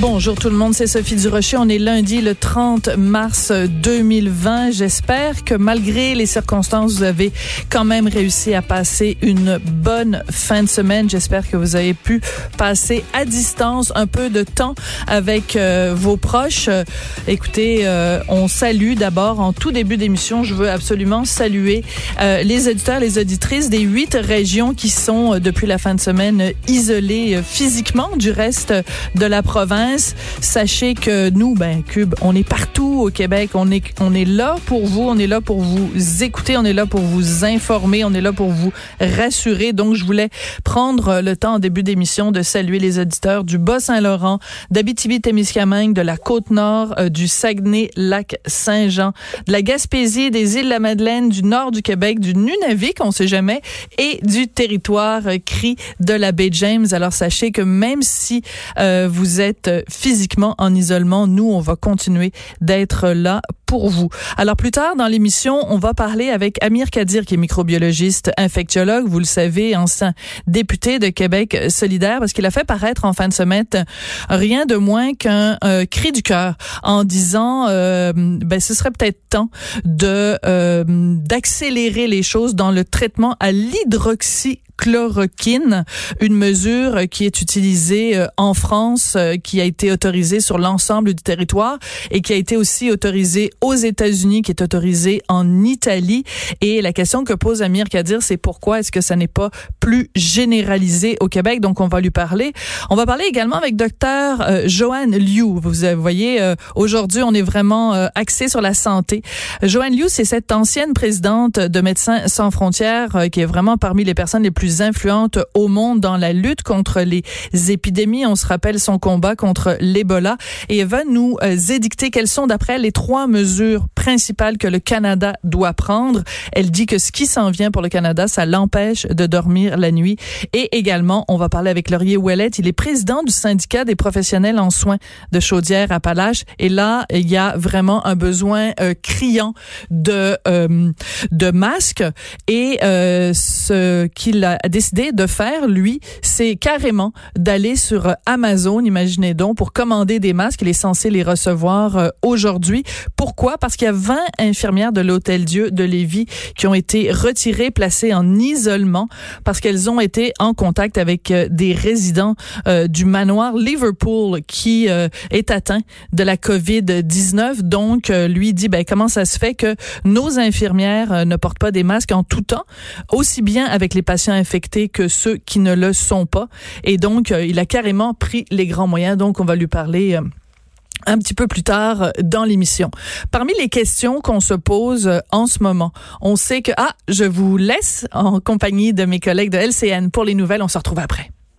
Bonjour tout le monde, c'est Sophie Durocher. On est lundi le 30 mars 2020. J'espère que malgré les circonstances, vous avez quand même réussi à passer une bonne fin de semaine. J'espère que vous avez pu passer à distance un peu de temps avec euh, vos proches. Euh, écoutez, euh, on salue d'abord en tout début d'émission, je veux absolument saluer les auditeurs, les auditrices des huit régions qui sont depuis la fin de semaine isolées physiquement du reste de la province Sachez que nous, ben Cube, on est partout au Québec. On est on est là pour vous. On est là pour vous écouter. On est là pour vous informer. On est là pour vous rassurer. Donc, je voulais prendre le temps en début d'émission de saluer les auditeurs du Bas-Saint-Laurent, d'Abitibi-Témiscamingue, de la Côte-Nord, euh, du Saguenay-Lac-Saint-Jean, de la Gaspésie, des îles de la Madeleine, du nord du Québec, du Nunavik, on sait jamais, et du territoire euh, cri de la baie James. Alors, sachez que même si euh, vous êtes physiquement en isolement, nous, on va continuer d'être là pour vous. Alors plus tard dans l'émission, on va parler avec Amir Kadir, qui est microbiologiste, infectiologue, vous le savez, ancien député de Québec solidaire, parce qu'il a fait paraître en fin de semaine rien de moins qu'un euh, cri du cœur en disant, euh, ben ce serait peut-être temps de euh, d'accélérer les choses dans le traitement à l'hydroxy chloroquine, une mesure qui est utilisée euh, en France, euh, qui a été autorisée sur l'ensemble du territoire et qui a été aussi autorisée aux États-Unis, qui est autorisée en Italie. Et la question que pose Amir Kadir, c'est pourquoi est-ce que ça n'est pas plus généralisé au Québec? Donc, on va lui parler. On va parler également avec docteur euh, Joanne Liu. Vous voyez, aujourd'hui, on est vraiment axé sur la santé. Joanne Liu, c'est cette ancienne présidente de Médecins sans frontières qui est vraiment parmi les personnes les plus influente au monde dans la lutte contre les épidémies. On se rappelle son combat contre l'Ebola et elle va nous euh, édicter quelles sont d'après les trois mesures principales que le Canada doit prendre. Elle dit que ce qui s'en vient pour le Canada, ça l'empêche de dormir la nuit. Et également, on va parler avec Laurier Ouellet. Il est président du syndicat des professionnels en soins de Chaudière-Appalaches. Et là, il y a vraiment un besoin euh, criant de euh, de masques. Et ce qu'il a décidé de faire, lui, c'est carrément d'aller sur Amazon, imaginez donc, pour commander des masques. Il est censé les recevoir euh, aujourd'hui. Pourquoi? Parce qu'il y a 20 infirmières de l'Hôtel Dieu de Lévis qui ont été retirées, placées en isolement parce qu'elles ont été en contact avec euh, des résidents euh, du manoir Liverpool qui est atteint de la COVID-19. Donc, lui dit, ben, comment ça se fait que nos infirmières ne portent pas des masques en tout temps, aussi bien avec les patients que ceux qui ne le sont pas. Et donc, euh, il a carrément pris les grands moyens. Donc, on va lui parler. Euh, un petit peu plus tard euh, dans l'émission. Parmi les questions qu'on se pose en ce moment, on sait que, ah, je vous laisse en compagnie de mes collègues de LCN pour les nouvelles. On se retrouve après.